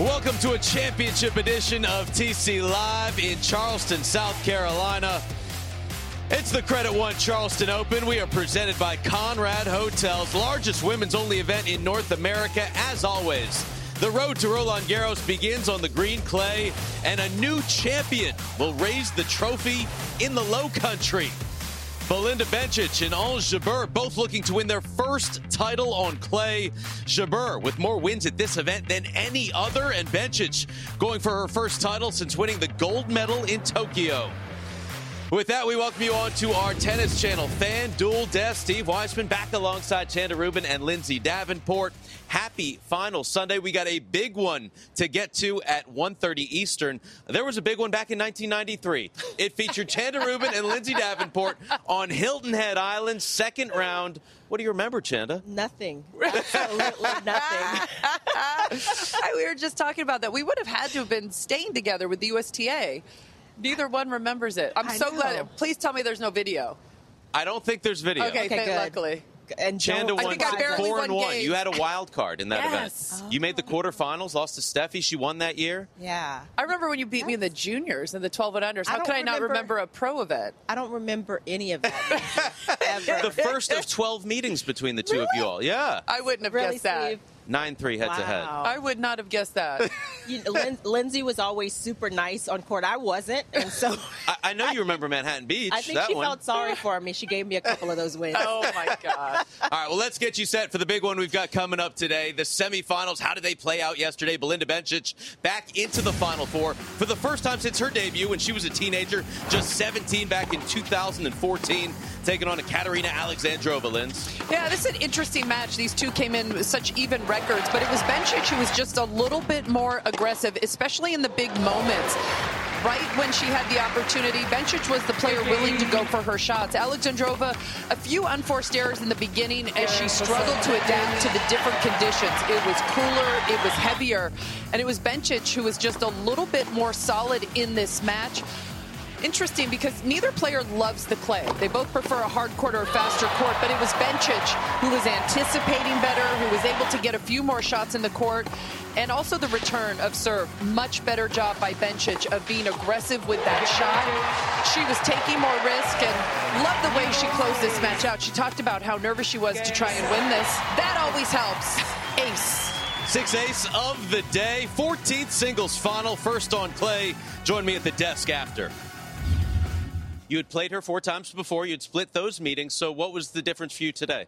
Welcome to a championship edition of TC Live in Charleston, South Carolina. It's the Credit One Charleston Open. We are presented by Conrad Hotels, largest women's only event in North America, as always. The road to Roland Garros begins on the green clay, and a new champion will raise the trophy in the low country. Belinda Bencic and Ons Jabeur both looking to win their first title on clay. Jabeur with more wins at this event than any other, and Bencic going for her first title since winning the gold medal in Tokyo. With that, we welcome you on to our tennis channel, FanDuel Desk. Steve Weissman back alongside Chanda Rubin and Lindsay Davenport. Happy final Sunday. We got a big one to get to at 1.30 Eastern. There was a big one back in 1993. It featured Chanda Rubin and Lindsay Davenport on Hilton Head Island, second round. What do you remember, Chanda? Nothing. Absolutely nothing. we were just talking about that. We would have had to have been staying together with the USTA. Neither one remembers it. I'm I so know. glad. Please tell me there's no video. I don't think there's video. Okay, Okay, thank- good. luckily. And Chanda don't- I won think I barely four and won one. games. You had a wild card in that Yes. event. You made the quarterfinals, lost to Steffi. She won that year. Yeah. I remember when you beat me in the juniors and the 12 and unders. How don't could I not remember- remember a pro event? I don't remember any of that. ever. The first of 12 meetings between the two of you all. Yeah. I wouldn't have really, guessed that. Steve? 9 3 head to head. I would not have guessed that. You Lin- Lindsay was always super nice on court. I wasn't, and so I, I know you remember Manhattan Beach. I think that she one. felt sorry for me. She gave me a couple of those wins. oh my god. All right, well, let's get you set for the big one we've got coming up today. The semifinals. How did they play out yesterday? Belinda Bencic back into the Final Four for the first time since her debut when she was a teenager, just 17 back in 2014, taking on a Katerina Alexandrova, Linz. Yeah, this is an interesting match. These two came in with such even records, but it was Bencic who was just a little bit more aggressive, especially in the big moments. Right when she had the opportunity, Bencic was the player willing to go for her shots. Alexandrova, a few unforced errors in the beginning as she struggled to adapt to the different conditions. It was cooler, it was heavier, and it was Bencic who was just a little bit more solid in this match. Interesting because neither player loves the clay. They both prefer a hard court or a faster court, but it was Bencic who was anticipating better, who was able to get a few more shots in the court, and also the return of serve. Much better job by Bencic of being aggressive with that shot. She was taking more risk and loved the way she closed this match out. She talked about how nervous she was to try and win this. That always helps. Ace. Six ace of the day, 14th singles final, first on clay. Join me at the desk after. You had played her four times before. You'd split those meetings. So, what was the difference for you today?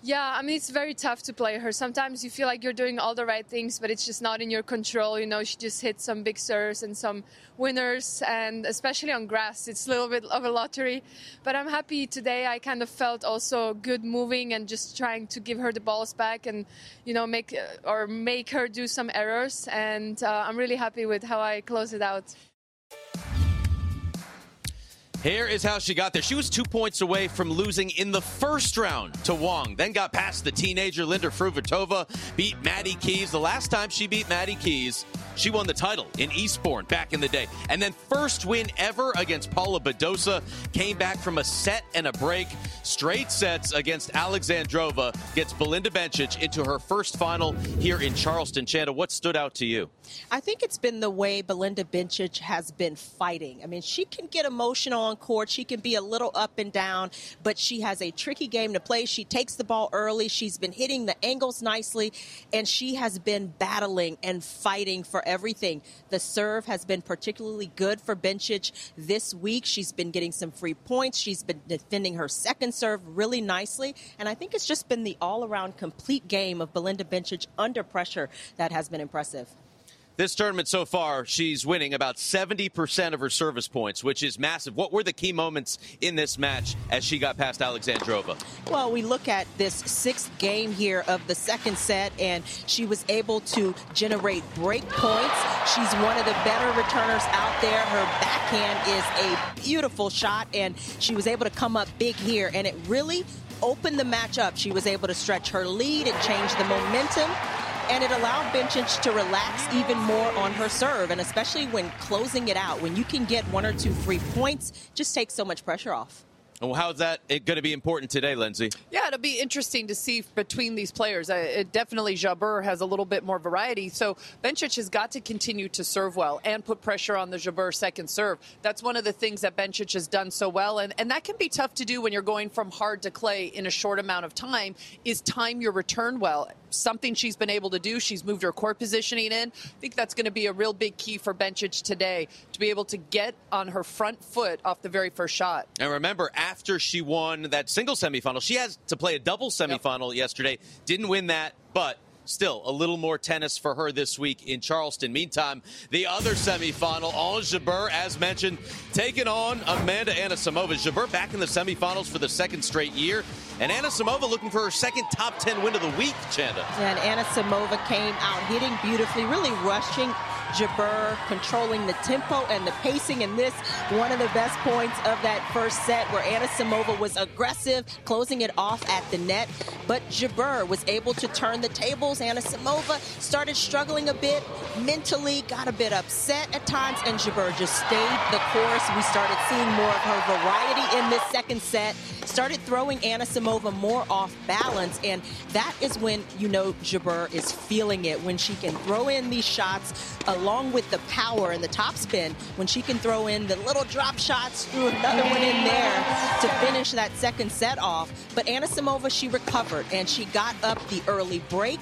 Yeah, I mean, it's very tough to play her. Sometimes you feel like you're doing all the right things, but it's just not in your control. You know, she just hits some big serves and some winners, and especially on grass, it's a little bit of a lottery. But I'm happy today. I kind of felt also good moving and just trying to give her the balls back and, you know, make or make her do some errors. And uh, I'm really happy with how I close it out. Here is how she got there. She was two points away from losing in the first round to Wong, then got past the teenager Linda Fruhvirtova, beat Maddie Keys. The last time she beat Maddie Keys, she won the title in Eastbourne back in the day. And then first win ever against Paula Badosa, came back from a set and a break. Straight sets against Alexandrova, gets Belinda Bencic into her first final here in Charleston. Chanda, what stood out to you? I think it's been the way Belinda Bencic has been fighting. I mean, she can get emotional on court. She can be a little up and down, but she has a tricky game to play. She takes the ball early. She's been hitting the angles nicely, and she has been battling and fighting for everything. The serve has been particularly good for Bencic this week. She's been getting some free points. She's been defending her second serve really nicely, and I think it's just been the all-around complete game of Belinda Bencic under pressure that has been impressive. This tournament so far, she's winning about 70% of her service points, which is massive. What were the key moments in this match as she got past Alexandrova? Well, we look at this sixth game here of the second set, and she was able to generate break points. She's one of the better returners out there. Her backhand is a beautiful shot, and she was able to come up big here, and it really opened the match up. She was able to stretch her lead and change the momentum and it allowed Bencic to relax even more on her serve, and especially when closing it out, when you can get one or two free points, just takes so much pressure off. Well, how's that going to be important today, Lindsay? Yeah, it'll be interesting to see between these players. It definitely, Jabeur has a little bit more variety. So Bencic has got to continue to serve well and put pressure on the Jabeur second serve. That's one of the things that Bencic has done so well. And, and that can be tough to do when you're going from hard to clay in a short amount of time, is time your return well. Something she's been able to do. She's moved her court positioning in. I think that's going to be a real big key for Bencic today to be able to get on her front foot off the very first shot. And remember, after she won that single semifinal. She has to play a double semifinal yep. yesterday. Didn't win that, but still a little more tennis for her this week in Charleston. Meantime, the other semifinal, Ons Jabeur, as mentioned, taking on Amanda Anisimova. Jabeur back in the semifinals for the second straight year. And Anisimova looking for her second top 10 win of the week, Chanda. And Anisimova came out hitting beautifully, really rushing Jabeur controlling the tempo and the pacing in this. One of the best points of that first set where Anisimova was aggressive, closing it off at the net. But Jabeur was able to turn the tables. Anisimova started struggling a bit mentally, got a bit upset at times, and Jabeur just stayed the course. We started seeing more of her variety in this second set, started throwing Anisimova more off balance, and that is when you know Jabeur is feeling it, when she can throw in these shots along with the power and the topspin, when she can throw in the little drop shots, threw another one in there to finish that second set off. But Anisimova, she recovered and she got up the early break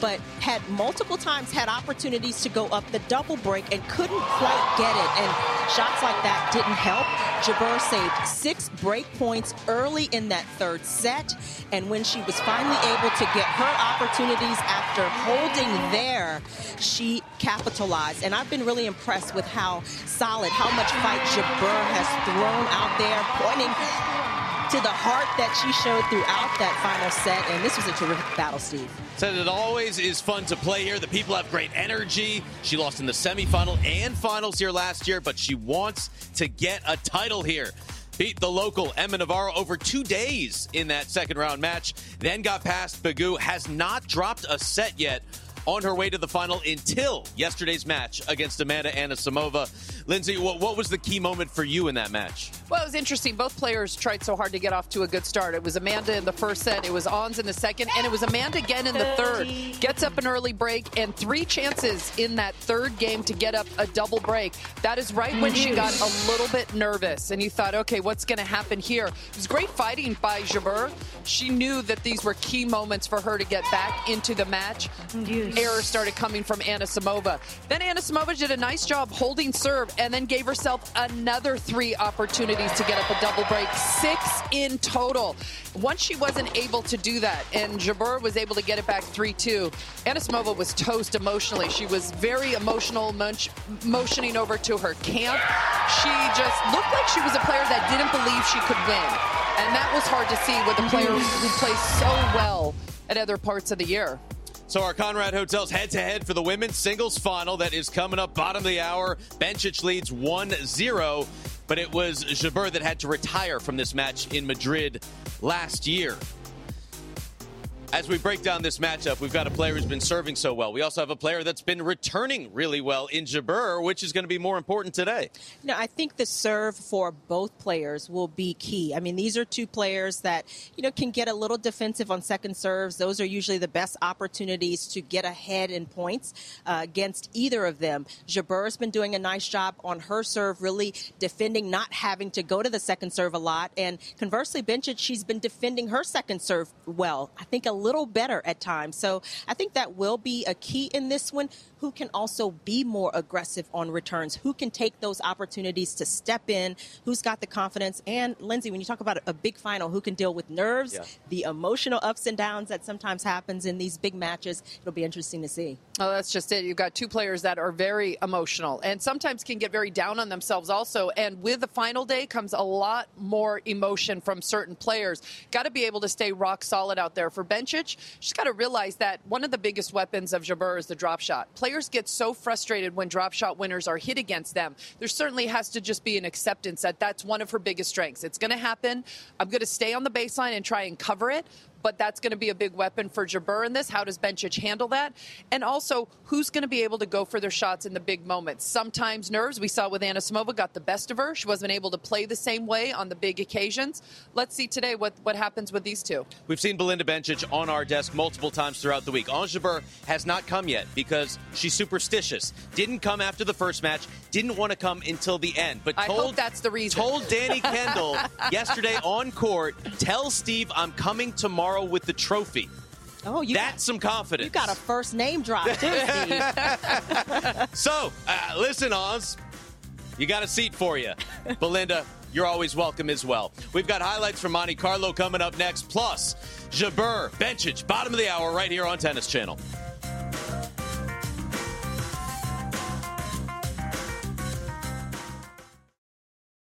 but had multiple times had opportunities to go up the double break and couldn't quite get it. And shots like that didn't help. Jabeur saved six break points early in that third set. And when she was finally able to get her opportunities after holding there, she capitalized. And I've been really impressed with how solid, how much fight Jabeur has thrown out there, pointing to the heart that she showed throughout that final set. And this was a terrific battle, Steve. Said it always is fun to play here. The people have great energy. She lost in the semifinal and finals here last year, but she wants to get a title here beat the local Emma Navarro over two days in that second round match. Then got past Begu, has not dropped a set yet on her way to the final until yesterday's match against Amanda Anisimova. Lindsay, what, what was the key moment for you in that match? Well, it was interesting. Both players tried so hard to get off to a good start. It was Amanda in the first set, it was Ons in the second, and it was Amanda again in the third. Gets up an early break and three chances in that third game to get up a double break. That is right when she mhm. got a little bit nervous, and you thought, okay, what's going to happen here? It was great fighting by Jabeur. She knew that these were key moments for her to get back into the match. Errors started coming from Anisimova. Then Anisimova did a nice job holding serve and then gave herself another three opportunities to get up a double break, six in total. Once she wasn't able to do that, and Jabeur was able to get it back 3 2, Anisimova was toast emotionally. She was very emotional, motioning over to her camp. She just looked like she was a player that didn't believe she could win. And that was hard to see with a player who plays so well at other parts of the year. So our Conrad Hotels head-to-head for the women's singles final that is coming up bottom of the hour. Bencic leads 1-0, but it was Jabeur that had to retire from this match in Madrid last year. As we break down this matchup, we've got a player who's been serving so well. We also have a player that's been returning really well in Jabeur, which is going to be more important today. No, I think the serve for both players will be key. I mean, these are two players that, you know, can get a little defensive on second serves. Those are usually the best opportunities to get ahead in points uh, against either of them. Jabeur's been doing a nice job on her serve, really defending, not having to go to the second serve a lot. And conversely, Bencic, she's been defending her second serve well. I think a little better at times. So I think that will be a key in this one. Who can also be more aggressive on returns? Who can take those opportunities to step in? Who's got the confidence? And Lindsay, when you talk about a big final, who can deal with nerves, yeah. the emotional ups and downs that sometimes happens in these big matches, it'll be interesting to see. Oh, that's just it. You've got two players that are very emotional and sometimes can get very down on themselves also. And with the final day comes a lot more emotion from certain players. Got to be able to stay rock solid out there. For Bencic, she's got to realize that one of the biggest weapons of Jabeur is the drop shot. Players get so frustrated when drop shot winners are hit against them. There certainly has to just be an acceptance that that's one of her biggest strengths. It's going to happen. I'm going to stay on the baseline and try and cover it but that's going to be a big weapon for Jabeur in this. How does Bencic handle that? And also, who's going to be able to go for their shots in the big moments? Sometimes nerves, we saw with Anisimova, got the best of her. She wasn't able to play the same way on the big occasions. Let's see today what, what happens with these two. We've seen Belinda Bencic on our desk multiple times throughout the week. Ons Jabeur has not come yet because she's superstitious. Didn't come after the first match, didn't want to come until the end. But told, I hope that's the reason. Told Danny Kendall yesterday on court, tell Steve I'm coming tomorrow tomorrow with the trophy. Oh, you that's got, some confidence. You got a first name drop too, so, uh, listen, Oz, you got a seat for you. Belinda, you're always welcome as well. We've got highlights from Monte Carlo coming up next, plus Jabeur Bencic, bottom of the hour right here on Tennis Channel.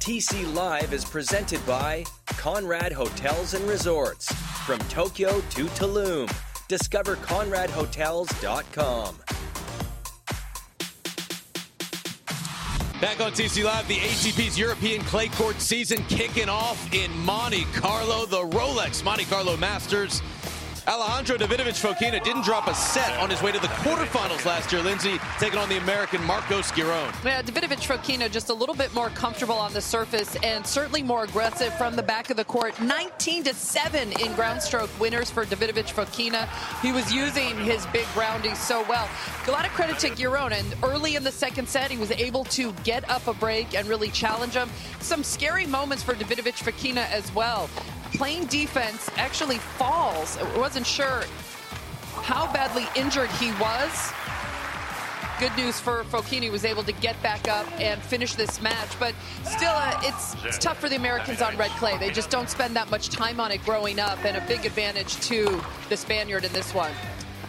TC Live is presented by Conrad Hotels and Resorts. From Tokyo to Tulum. Discover ConradHotels.com. Back on TC Live, the ATP's European clay court season kicking off in Monte Carlo, the Rolex Monte Carlo Masters. Alejandro Davidovich Fokina didn't drop a set on his way to the quarterfinals last year. Lindsay taking on the American Marcos Giron. Yeah, Davidovich Fokina just a little bit more comfortable on the surface and certainly more aggressive from the back of the court. 19 to 7 in ground stroke winners for Davidovich Fokina. He was using his big groundies so well. A lot of credit to Giron. And early in the second set, he was able to get up a break and really challenge him. Some scary moments for Davidovich Fokina as well playing defense actually falls. I wasn't sure how badly injured he was. Good news for Fokina was able to get back up and finish this match, but still, uh, it's, it's tough for the Americans on red clay. They just don't spend that much time on it growing up, and a big advantage to the Spaniard in this one.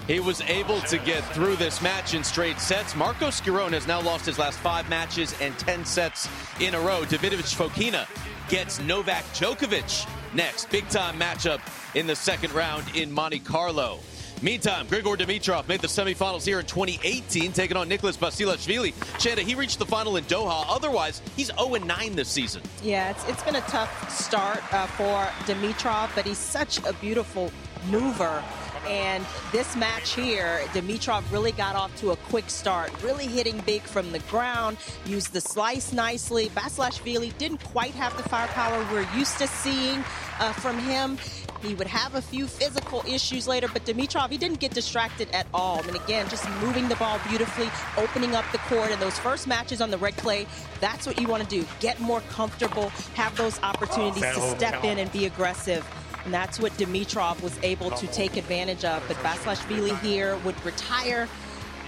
He was able to get through this match in straight sets. Marcos Giron has now lost his last five matches and 10 sets in a row. Davidovich Fokina gets Novak Djokovic next. Big time matchup in the second round in Monte Carlo. Meantime, Grigor Dimitrov made the semifinals here in 2018, taking on Nicholas Basilashvili. Chanda, he reached the final in Doha. Otherwise, he's 0-9 this season. Yeah, it's, it's been a tough start uh, for Dimitrov, but he's such a beautiful mover. And this match here, Dimitrov really got off to a quick start, really hitting big from the ground, used the slice nicely. Basilashvili didn't quite have the firepower we're used to seeing uh, from him. He would have a few physical issues later, but Dimitrov, he didn't get distracted at all. And again, just moving the ball beautifully, opening up the court. And those first matches on the red clay, that's what you want to do. Get more comfortable, have those opportunities to step in and be aggressive. And that's what Dimitrov was able to take advantage of. But Basilashvili here would retire,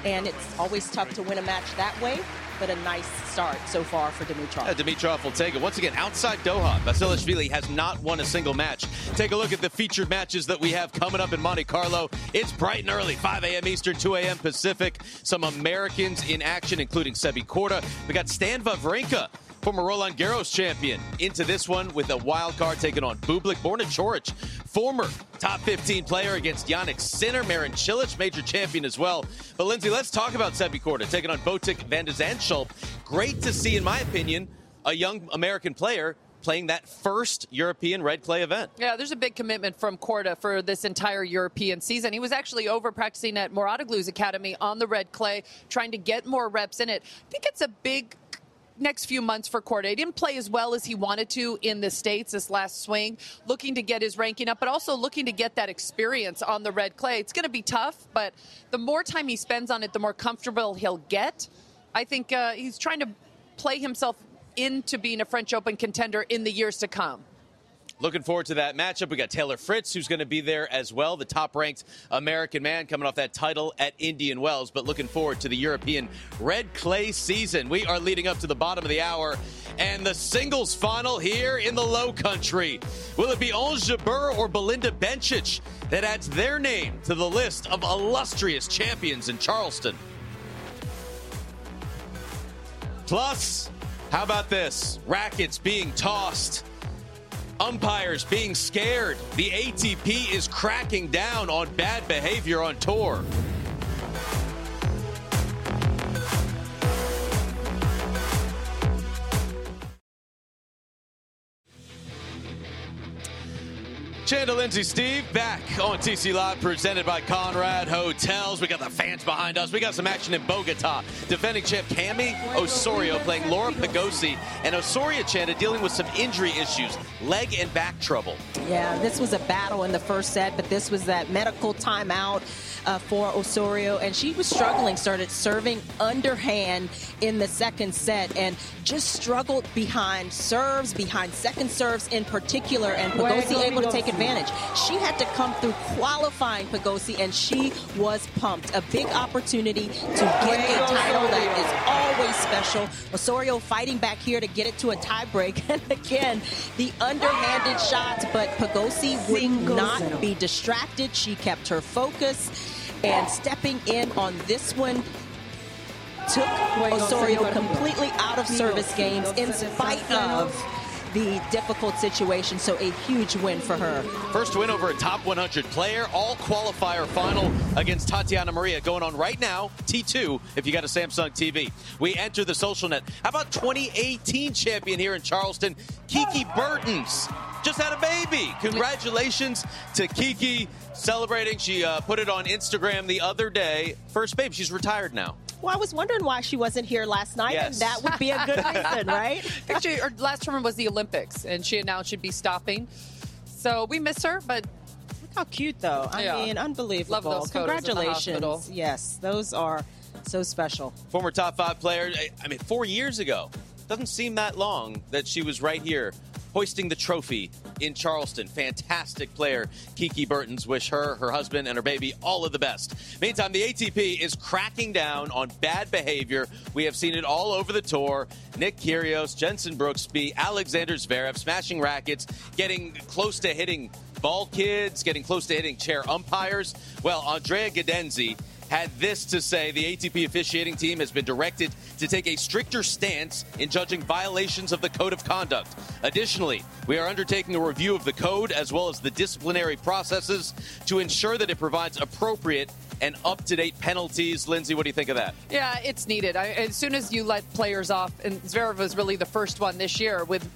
and it's always tough to win a match that way. But a nice start so far for Dimitrov. Yeah, Dimitrov will take it. Once again, outside Doha, Basilashvili has not won a single match. Take a look at the featured matches that we have coming up in Monte Carlo. It's bright and early, 5 a.m. Eastern, 2 a.m. Pacific. Some Americans in action, including Sebi Korda. We got Stan Wawrinka former Roland Garros champion, into this one with a wild card taking on Bublik Borna Coric, former top 15 player against Jannik Sinner, Marin Cilic, major champion as well. But Lindsay, let's talk about Sebi Korda taking on Botic van de Zandschulp. Great to see, in my opinion, a young American player playing that first European red clay event. Yeah, there's a big commitment from Korda for this entire European season. He was actually over practicing at Mouratoglou's academy on the red clay, trying to get more reps in it. I think it's a big next few months for Korda. He didn't play as well as he wanted to in the States this last swing, looking to get his ranking up, but also looking to get that experience on the red clay. It's going to be tough, but the more time he spends on it, the more comfortable he'll get. I think uh, he's trying to play himself into being a French Open contender in the years to come. Looking forward to that matchup. We got Taylor Fritz, who's going to be there as well, the top ranked American man coming off that title at Indian Wells. But looking forward to the European red clay season. We are leading up to the bottom of the hour and the singles final here in the low country. Will it be Ons Jabeur or Belinda Bencic that adds their name to the list of illustrious champions in Charleston? Plus, how about this? Rackets being tossed umpires being scared. The ATP is cracking down on bad behavior on tour. Chanda Lindsay Steve back on TC Live presented by Conrad Hotels. We got the fans behind us. We got some action in Bogota. Defending champ Cami Osorio playing Laura Pigossi. And Osorio Chanda dealing with some injury issues, leg and back trouble. Yeah, this was a battle in the first set, but this was that medical timeout uh, for Osorio. And she was struggling, started serving underhand in the second set and just struggled behind serves, behind second serves in particular. And Pigossi able to take advantage. She had to come through qualifying Pigossi, and she was pumped. A big opportunity to get a title that is always special. Osorio fighting back here to get it to a tiebreak. And again, the underhanded shots, but Pigossi would not be distracted. She kept her focus and stepping in on this one took Osorio completely out of service games in spite of the difficult situation. So a huge win for her. First win over a top 100 player, all qualifier final against Tatiana Maria going on right now. T2 if you got a Samsung TV. We enter the social net. How about 2018 champion here in Charleston, Kiki Bertens? Just had a baby. Congratulations to Kiki celebrating. She uh, put it on Instagram the other day. First babe, she's retired now. Well, I was wondering why she wasn't here last night, yes. and that would be a good reason, right? Actually, her last tournament was the Olympics, and she announced she'd be stopping. So we miss her, but look how cute, though. I yeah. mean, unbelievable. Love those Congratulations. Yes, those are so special. Former top five player. I mean, four years ago. Doesn't seem that long that she was right here hoisting the trophy in Charleston. Fantastic player, Kiki Bertens. Wish her, her husband, and her baby all of the best. Meantime, the ATP is cracking down on bad behavior. We have seen it all over the tour. Nick Kyrgios, Jensen Brooksby, Alexander Zverev smashing rackets, getting close to hitting ball kids, getting close to hitting chair umpires. Well, Andrea Gaudenzi had this to say the ATP officiating team has been directed to take a stricter stance in judging violations of the code of conduct. Additionally, we are undertaking a review of the code as well as the disciplinary processes to ensure that it provides appropriate and up to date penalties. Lindsay, what do you think of that? Yeah, it's needed. I, as soon as you let players off, and Zverev was really the first one this year with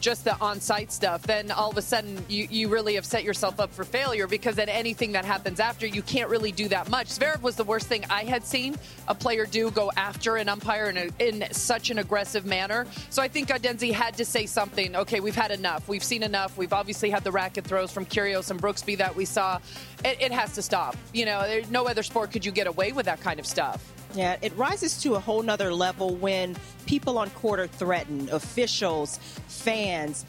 just the on-site stuff, then all of a sudden you, you really have set yourself up for failure because then anything that happens after, you can't really do that much. Zverev was the worst thing I had seen a player do go after an umpire in, a, in such an aggressive manner. So I think Gaudenzi had to say something. Okay, we've had enough. We've seen enough. We've obviously had the racket throws from Kyrgios and Brooksby that we saw. It, it has to stop. You know, no other sport could you get away with that kind of stuff. Yeah, it rises to a whole nother level when people on court are threatened, officials, fans,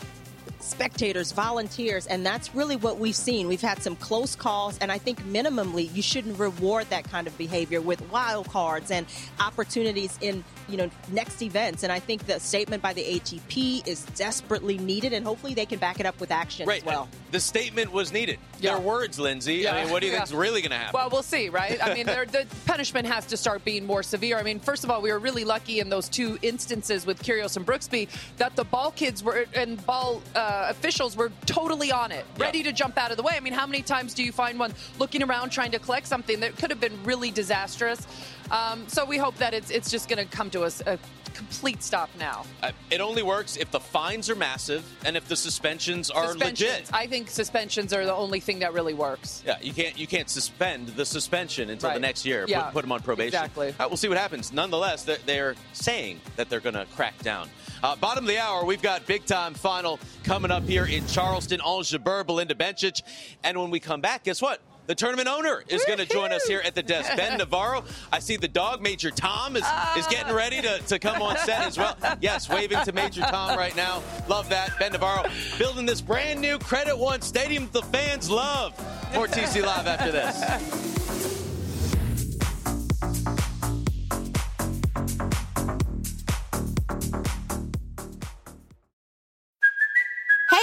spectators, volunteers, and that's really what we've seen. We've had some close calls, and I think minimally you shouldn't reward that kind of behavior with wild cards and opportunities in you know next events. And I think the statement by the ATP is desperately needed, and hopefully they can back it up with action right. as well. The statement was needed. Yeah. Their words, Lindsay. Yeah. I mean, what do you Yeah. think's really going to happen? Well, we'll see, right? I mean, the punishment has to start being more severe. I mean, first of all, we were really lucky in those two instances with Kyrgios and Brooksby that the ball kids were and ball uh, officials were totally on it, ready to jump out of the way. I mean, how many times do you find one looking around trying to collect something that could have been really disastrous? Um, so we hope that it's it's just going to come to us. Uh, complete stop now. Uh, it only works if the fines are massive and if the suspensions are suspensions. legit. I think suspensions are the only thing that really works. Yeah, you can't you can't suspend the suspension until Right. the next year. Yeah, Put, put them on probation. exactly. Right, we'll see what happens. Nonetheless, they're, they're saying that they're going to crack down. Uh, bottom of the hour, we've got big time final coming up here in Charleston. Ons Jabeur, Belinda Bencic, and when we come back, guess what? The tournament owner is going to join us here at the desk. Ben Navarro. I see the dog, Major Tom, is, is ah. getting ready to, to come on set as well. Yes, waving to Major Tom right now. Love that. Ben Navarro building this brand new Credit One Stadium the fans love. For TC Live after this.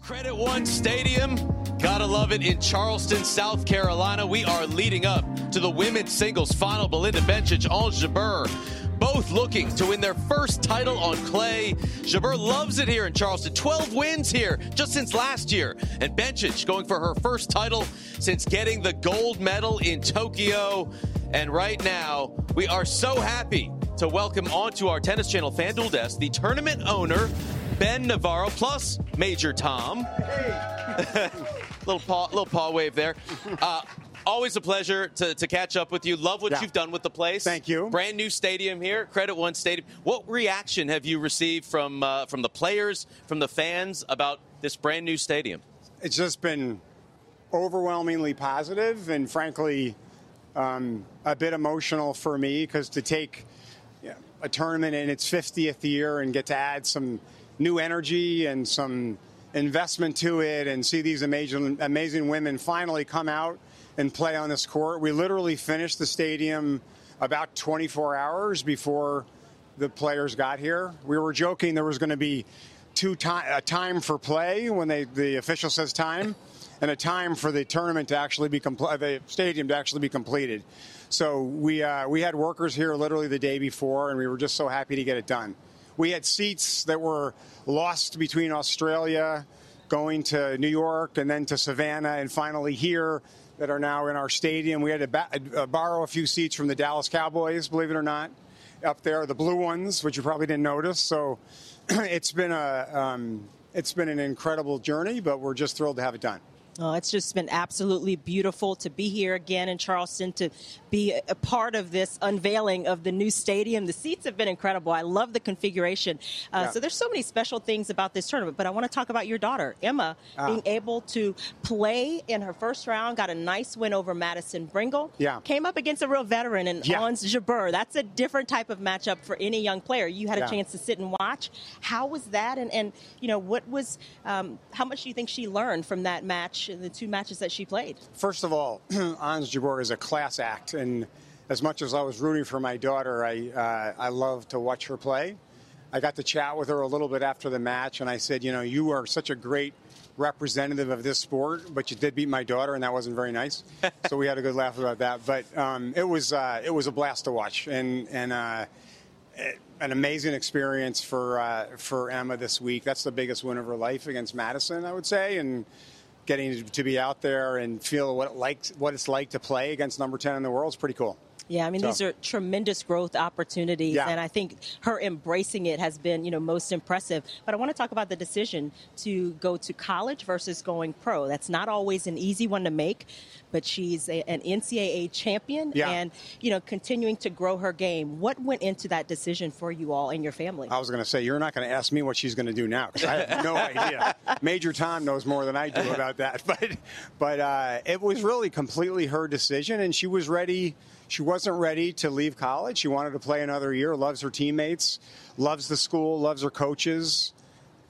Credit One Stadium. Gotta love it in Charleston, South Carolina. We are leading up to the women's singles final. Belinda Bencic, Ons Jabeur, both looking to win their first title on clay. Jabeur loves it here in Charleston. 12 wins here just since last year. And Bencic going for her first title since getting the gold medal in Tokyo. And right now, we are so happy to welcome onto our Tennis Channel FanDuel desk the tournament owner, Ben Navarro, plus Major Tom. little paw, little paw wave there. Uh, always a pleasure to, to catch up with you. Love what Yeah. you've done with the place. Thank you. Brand new stadium here, Credit One Stadium. What reaction have you received from uh, from the players, from the fans about this brand new stadium? It's just been overwhelmingly positive and frankly um, a bit emotional for me because to take a tournament in its 50th year and get to add some new energy and some investment to it and see these amazing, amazing women finally come out and play on this court. We literally finished the stadium about 24 hours before the players got here. We were joking there was going to be two time a time for play when they the official says time, and a time for the tournament to actually be compl- the stadium to actually be completed. So we uh, we had workers here literally the day before, and we were just so happy to get it done. We had seats that were lost between Australia, going to New York, and then to Savannah, and finally here that are now in our stadium. We had to ba- uh, borrow a few seats from the Dallas Cowboys, believe it or not, up there, the blue ones, which you probably didn't notice. So it's been a um, it's been an incredible journey, but we're just thrilled to have it done. Oh, it's just been absolutely beautiful to be here again in Charleston, to be a part of this unveiling of the new stadium. The seats have been incredible. I love the configuration. Uh, Yeah. So there's so many special things about this tournament. But I want to talk about your daughter, Emma, Ah. being able to play in her first round, got a nice win over Madison Brengle. Yeah. Came up against a real veteran in Yeah. Ons Jabeur. That's a different type of matchup for any young player. You had a Yeah. chance to sit and watch. How was that? And, and you know, what was, um, how much do you think she learned from that match, the two matches that she played? First of all, Ons Jabeur is a class act, and as much as I was rooting for my daughter, I uh, I love to watch her play. I got to chat with her a little bit after the match, and I said, you know, you are such a great representative of this sport, but you did beat my daughter, and that wasn't very nice. so we had a good laugh about that. But um, it was uh, it was a blast to watch, and and. Uh, an amazing experience for uh, for Emma this week. That's the biggest win of her life against Madison, I would say, and getting to be out there and feel what it like what it's like to play against number ten in the world is pretty cool. Yeah, I mean, So- these are tremendous growth opportunities, Yeah. and I think her embracing it has been, you know, most impressive. But I want to talk about the decision to go to college versus going pro. That's not always an easy one to make, but she's a, an NCAA champion, Yeah. and you know, continuing to grow her game. What went into that decision for you all and your family? I was going to say you're not going to ask me what she's going to do now because I have no idea. Major Tom knows more than I do about that, but but uh, it was really completely her decision, and she was ready. She wasn't ready to leave college. She wanted to play another year. Loves her teammates, loves the school, loves her coaches.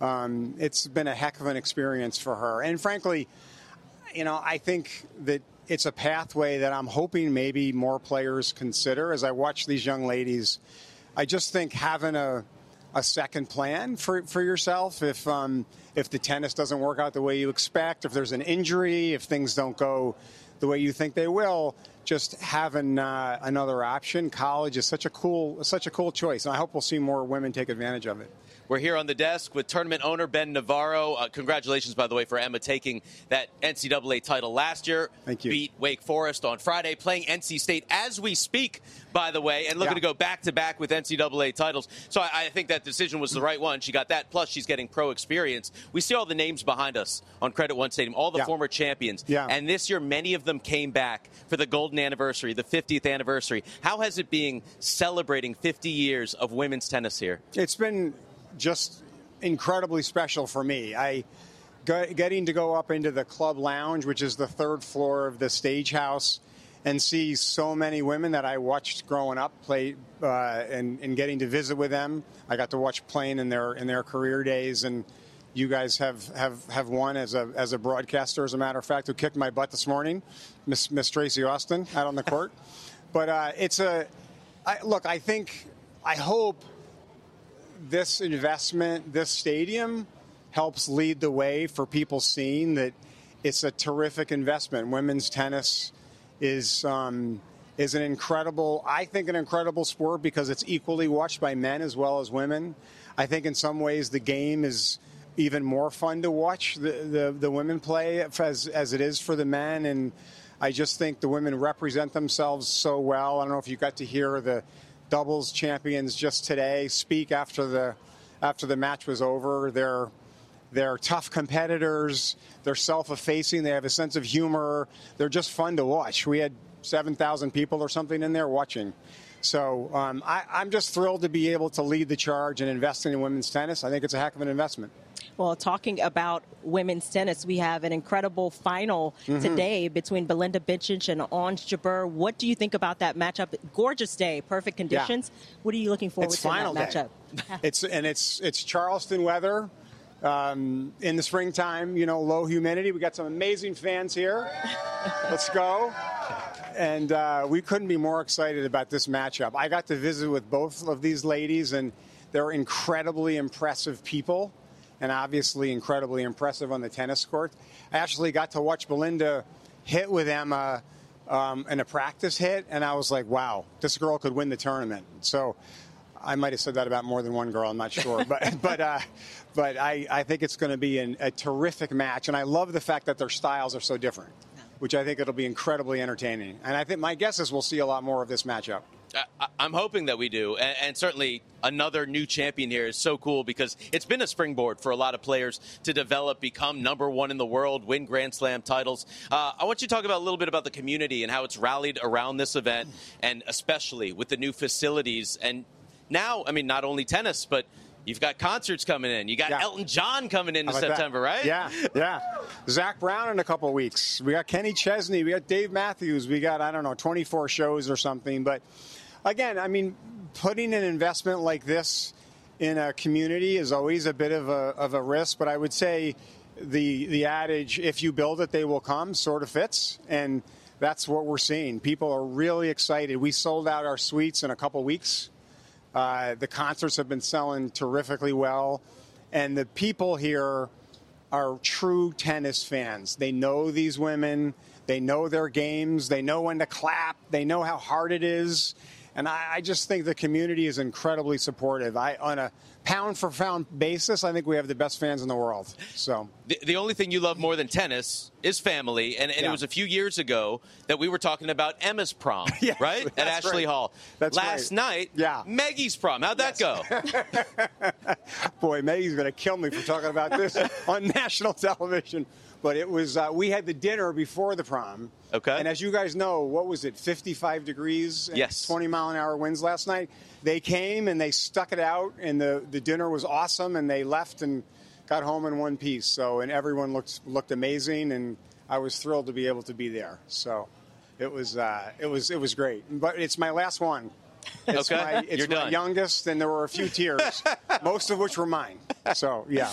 Um, it's been a heck of an experience for her, and frankly, you know, I think that it's a pathway that I'm hoping maybe more players consider. As I watch these young ladies, I just think having a a second plan for, for yourself if um, if the tennis doesn't work out the way you expect, if there's an injury, if things don't go the way you think they will, just having uh, another option. College is such a cool such a cool choice, and I hope we'll see more women take advantage of it. We're here on the desk with tournament owner Ben Navarro. Uh, congratulations, by the way, for Emma taking that NCAA title last year. Thank you. Beat Wake Forest on Friday, playing NC State as we speak, by the way, and looking Yeah. to go back to back with NCAA titles. So I, I think that decision was the right one. She got that, plus she's getting pro experience. We see all the names behind us on Credit One Stadium, all the Yeah. former champions. Yeah. And this year, many of them came back for the golden anniversary, the 50th anniversary. How has it been celebrating 50 years of women's tennis here? It's been just incredibly special for me. I getting to go up into the club lounge, which is the third floor of the stage house, and see so many women that I watched growing up play uh, and, and getting to visit with them. I got to watch playing in their in their career days and. You guys have, have, have won as a as a broadcaster, as a matter of fact, who kicked my butt this morning, Miss Miss Tracy Austin, out on the court. But uh, it's a I, look. I think I hope this investment, this stadium, helps lead the way for people seeing that it's a terrific investment. Women's tennis is um, is an incredible, I think, an incredible sport because it's equally watched by men as well as women. I think in some ways the game is even more fun to watch the the, the women play as as it is for the men and. I just think the women represent themselves so well. I don't know if you got to hear the doubles champions just today speak after the after the match was over. They're they're tough competitors. They're self-effacing. They have a sense of humor. They're just fun to watch. We had 7,000 people or something in there watching. So um, I, I'm just thrilled to be able to lead the charge and investing in women's tennis. I think it's a heck of an investment. Well, talking about women's tennis, we have an incredible final Mm-hmm. today between Belinda Bencic and Ons Jabeur. What do you think about that matchup? Gorgeous day, perfect conditions. What are you looking forward it's to in final that day. matchup? it's and it's it's Charleston weather um, in the springtime. You know, low humidity. We got some amazing fans here. Let's go. And uh, we couldn't be more excited about this matchup. I got to visit with both of these ladies, and they're incredibly impressive people, and obviously incredibly impressive on the tennis court. I actually got to watch Belinda hit with Emma um, in a practice hit, and I was like, wow, this girl could win the tournament. So I might have said that about more than one girl. I'm not sure, but but uh, but I, I think it's going to be an, a terrific match, and I love the fact that their styles are so different, which I think it'll be incredibly entertaining. And I think my guess is we'll see a lot more of this matchup. I- I'm hoping that we do, and, and certainly another new champion here is so cool because it's been a springboard for a lot of players to develop, become number one in the world, win Grand Slam titles. Uh, I want you to talk about a little bit about the community and how it's rallied around this event, and especially with the new facilities. And now, I mean, not only tennis, but you've got concerts coming in. You got Yeah. Elton John coming in in How that? September, right? Yeah, yeah. Zac Brown in a couple of weeks. We got Kenny Chesney. We got Dave Matthews. We got I don't know 24 shows or something. But again, I mean, putting an investment like this in a community is always a bit of a of a risk. But I would say the the adage "if you build it, they will come" sort of fits, and that's what we're seeing. People are really excited. We sold out our suites in a couple weeks. Uh, the concerts have been selling terrifically well, and the people here are true tennis fans. They know these women, they know their games, they know when to clap, they know how hard it is, and I, I just think the community is incredibly supportive. I, on a pound for pound basis, I think we have the best fans in the world. So. The, the only thing you love more than tennis is family, and, and it was a few years ago that we were talking about Emma's prom, Yes, right? At Ashley right. Hall. That's Last right. night, Yeah. Maggie's prom. How'd that go? Boy, Maggie's going to kill me for talking about this on national television. But it was, uh, we had the dinner before the prom. Okay. And as you guys know, what was it, 55 degrees and Yes. 20 mile an hour winds last night? They came and they stuck it out, and the, the dinner was awesome, and they left and got home in one piece. So, and everyone looked, looked amazing, and I was thrilled to be able to be there. So it was, uh, it was, it was great. But it's my last one. It's Okay. my, it's You're my done. youngest, and there were a few tears, most of which were mine. So, yeah.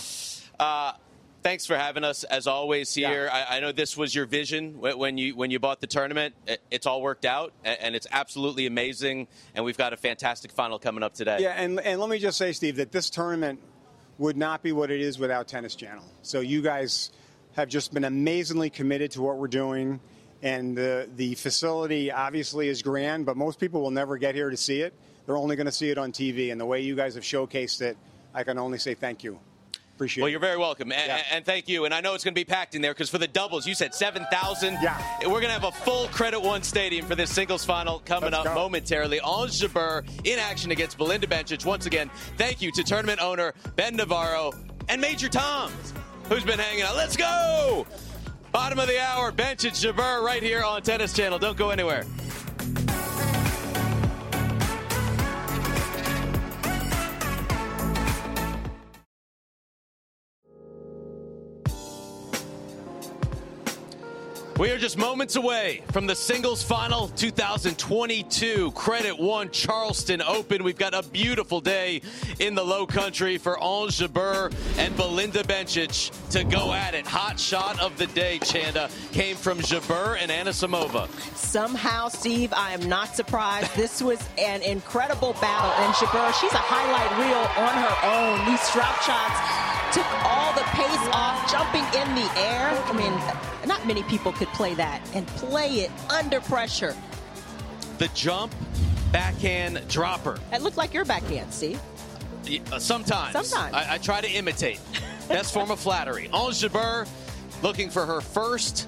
Thanks for having us as always here. Yeah. I, I know this was your vision when you when you bought the tournament. It- It's all worked out, and it's absolutely amazing. And we've got a fantastic final coming up today. Yeah, and, and let me just say, Steve, that this tournament would not be what it is without Tennis Channel. So you guys have just been amazingly committed to what we're doing. And the, the facility obviously is grand, but most people will never get here to see it. They're only going to see it on TV. And the way you guys have showcased it, I can only say thank you. Appreciate Well, it. you're very welcome, and, Yeah. and thank you. And I know it's going to be packed in there because for the doubles, you said 7,000. Yeah. We're going to have a full Credit One stadium for this singles final coming Let's up go. momentarily. Ons Jabeur in action against Belinda Bencic. Once again, thank you to tournament owner Ben Navarro and Major Tom, who's been hanging out. Let's go! Bottom of the hour, Bencic Jabeur right here on Tennis Channel. Don't go anywhere. We are just moments away from the singles final 2022 Credit One Charleston Open. We've got a beautiful day in the low country for Ons Jabeur and Belinda Bencic to go at it. Hot shot of the day, Chanda, came from Jabeur and Anisimova. Somehow, Steve, I am not surprised. This was an incredible battle. And Jabeur, she's a highlight reel on her own. These strap shots took all the pace off, jumping in the air. I mean, not many people could play that and play it under pressure. The jump, backhand, dropper. It looked like your backhand, Steve. Y- uh, Sometimes. Sometimes. I, I try to imitate. Best form of flattery. Ons Jabeur looking for her first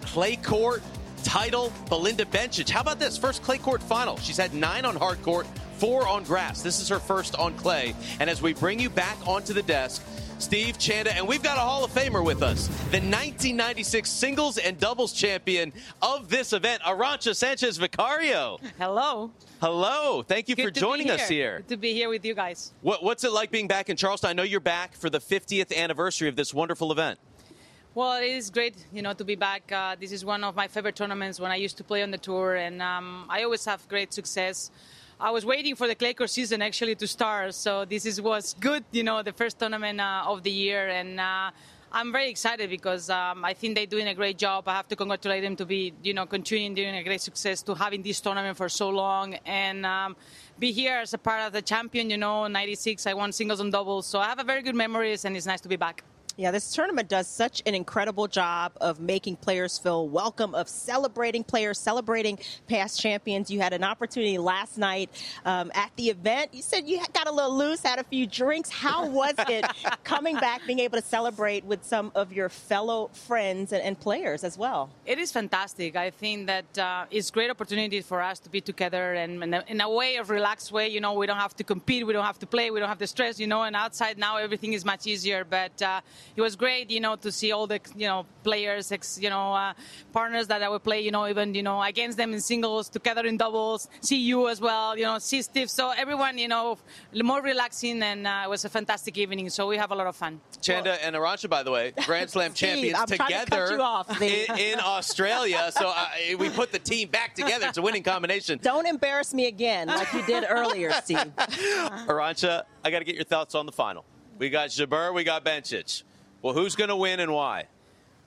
clay court title. Belinda Bencic. How about this? First clay court final. She's had nine on hard court, four on grass. This is her first on clay. And as we bring you back onto the desk, Steve Chanda, and we've got a Hall of Famer with us, the 1996 singles and doubles champion of this event, Arantxa Sanchez Vicario. Hello. Hello. Thank you Good for to be joining us here. here. Good to be here with you guys. What, what's it like being back in Charleston? I know you're back for the 50th anniversary of this wonderful event. Well, it is great, you know, to be back. Uh, this is one of my favorite tournaments when I used to play on the tour, and um, I always have great success. I was waiting for the clay court season actually to start, so this is was good, you know, the first tournament uh, of the year, and uh, I'm very excited because um, I think they're doing a great job. I have to congratulate them to be, you know, continuing doing a great success to having this tournament for so long and um, be here as a part of the champion. You know, '96 I won singles and doubles, so I have a very good memories, and it's nice to be back. Yeah, this tournament does such an incredible job of making players feel welcome, of celebrating players, celebrating past champions. You had an opportunity last night um, at the event. You said you got a little loose, had a few drinks. How was it coming back, being able to celebrate with some of your fellow friends and, and players as well? It is fantastic. I think that uh, it's great opportunity for us to be together and in a, in a way of relaxed way. You know, we don't have to compete, we don't have to play, we don't have the stress. You know, and outside now everything is much easier. But uh, it was great, you know, to see all the you know players, ex, you know, uh, partners that I would play. You know, even you know against them in singles, together in doubles. See you as well. You know, see Steve. So everyone, you know, more relaxing, and uh, it was a fantastic evening. So we have a lot of fun. Chanda and Arantxa, by the way, Grand Slam Steve, champions I'm trying to cut together you off, in, in Australia. So uh, we put the team back together. It's a winning combination. Don't embarrass me again like you did earlier, Steve. Arantxa, I got to get your thoughts on the final. We got Jabeur, we got Bencic. Well, who's going to win and why?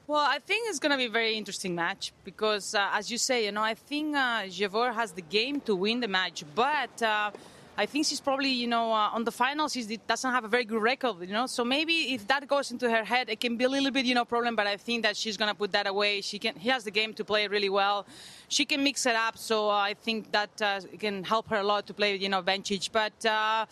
Well, I think it's going to be a very interesting match because, uh, as you say, you know, I think uh, Jabeur has the game to win the match, but uh, I think she's probably, you know, uh, on the finals, she doesn't have a very good record, you know. So maybe if that goes into her head, it can be a little bit, you know, problem. But I think that she's going to put that away. She can. He has the game to play really well. She can mix it up. So I think that uh, can help her a lot to play, you know, Bencic. But uh,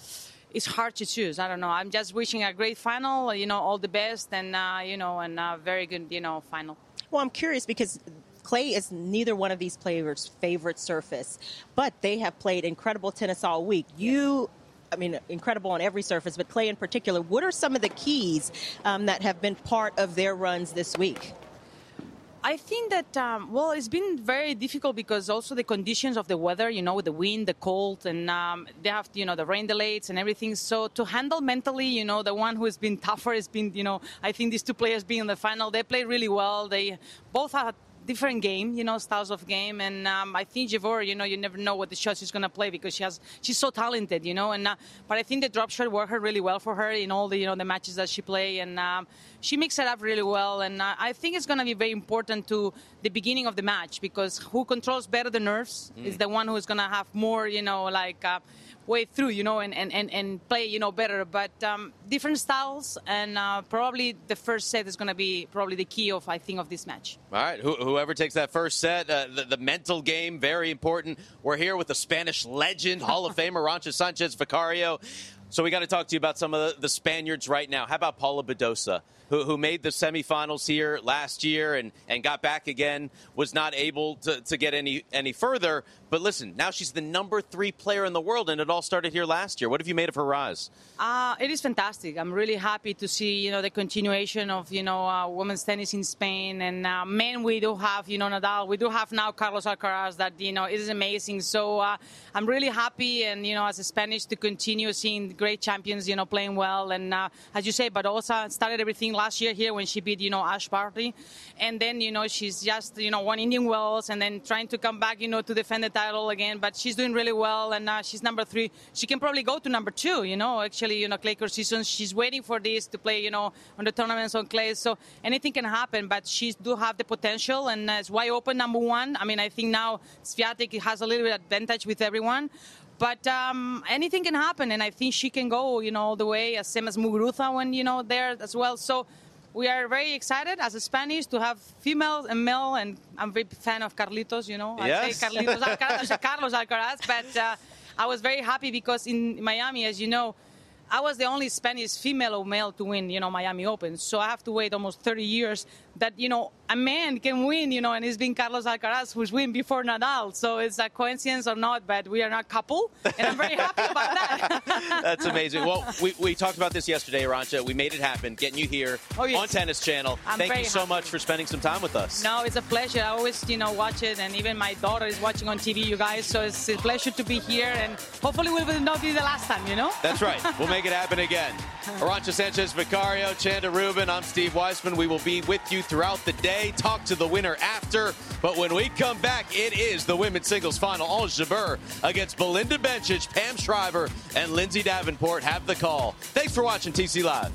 it's hard to choose. I don't know. I'm just wishing a great final. You know, all the best, and uh, you know, and a very good, you know, final. Well, I'm curious because clay is neither one of these players' favorite surface, but they have played incredible tennis all week. You. I mean, incredible on every surface, but clay in particular. What are some of the keys um, that have been part of their runs this week? I think that um, well, it's been very difficult because also the conditions of the weather, you know, the wind, the cold, and um, they have you know the rain delays and everything. So to handle mentally, you know, the one who has been tougher has been, you know, I think these two players being in the final, they play really well. They both have different game, you know, styles of game. And um, I think Jabeur, you know, you never know what the shot she's going to play because she has she's so talented, you know. And uh, but I think the drop shot worked really well for her in all the you know the matches that she play, and um, she mixed it up really well. And uh, I think it's going to be very important to the beginning of the match because who controls better the nerves mm. is the one who's going to have more, you know, like. Uh, way through, you know, and, and, and, and play, you know, better. But um, different styles, and uh, probably the first set is going to be probably the key of, I think, of this match. All right, whoever takes that first set, uh, the, the, mental game, very important. We're here with the Spanish legend, Hall of Famer, Arantxa Sanchez Vicario. So we got to talk to you about some of the, the Spaniards right now. How about Paula Badosa? who, who made the semifinals here last year and, and got back again, was not able to, to get any, any further. But listen, now she's the number three player in the world, and it all started here last year. What have you made of her rise? Uh, it is fantastic. I'm really happy to see, you know, the continuation of, you know, uh, women's tennis in Spain. And uh, men, we do have, you know, Nadal. We do have now Carlos Alcaraz that, you know, is amazing. So uh, I'm really happy, and, you know, as a Spanish, to continue seeing great champions, you know, playing well. And uh, as you say, but also started everything last year here when she beat, you know, Ash Barty. And then, you know, she's just, you know, won Indian Wells and then trying to come back, you know, to defend the title again. But she's doing really well and uh, she's number three. She can probably go to number two, you know, actually, you know, clay court season. She's waiting for this to play, you know, on the tournaments on clay. So anything can happen, but she do have the potential and uh, it's wide open number one. I mean, I think now Swiatek has a little bit advantage with everyone. But um, anything can happen, and I think she can go, you know, all the way, as same as Muguruza when you know there as well. So we are very excited as a Spanish to have female and male, and I'm a big fan of Carlitos, you know. Yes. I say Carlitos Alcaraz, Carlos Alcaraz, but uh, I was very happy because in Miami, as you know, I was the only Spanish female or male to win, you know, Miami Open. So I have to wait almost 30 years that, you know, a man can win, you know, and it's been Carlos Alcaraz who's win before Nadal. So it's a coincidence or not, but we are not couple, and I'm very happy about that. That's amazing. Well, we, we talked about this yesterday, Arantxa. We made it happen, getting you here oh, yes. on Tennis Channel. I'm Thank you so happy. much for spending some time with us. No, it's a pleasure. I always, you know, watch it, and even my daughter is watching on TV, you guys. So it's a pleasure to be here, and hopefully we'll not be the last time, you know? That's right. We'll make it happen again. Arantxa Sanchez Vicario, Chanda Rubin, I'm Steve Weissman. We will be with you throughout the day. Talk to the winner after. But when we come back, it is the women's singles final. Ons Jabeur against Belinda Bencic, Pam Shriver, and Lindsay Davenport have the call. Thanks for watching TC Live.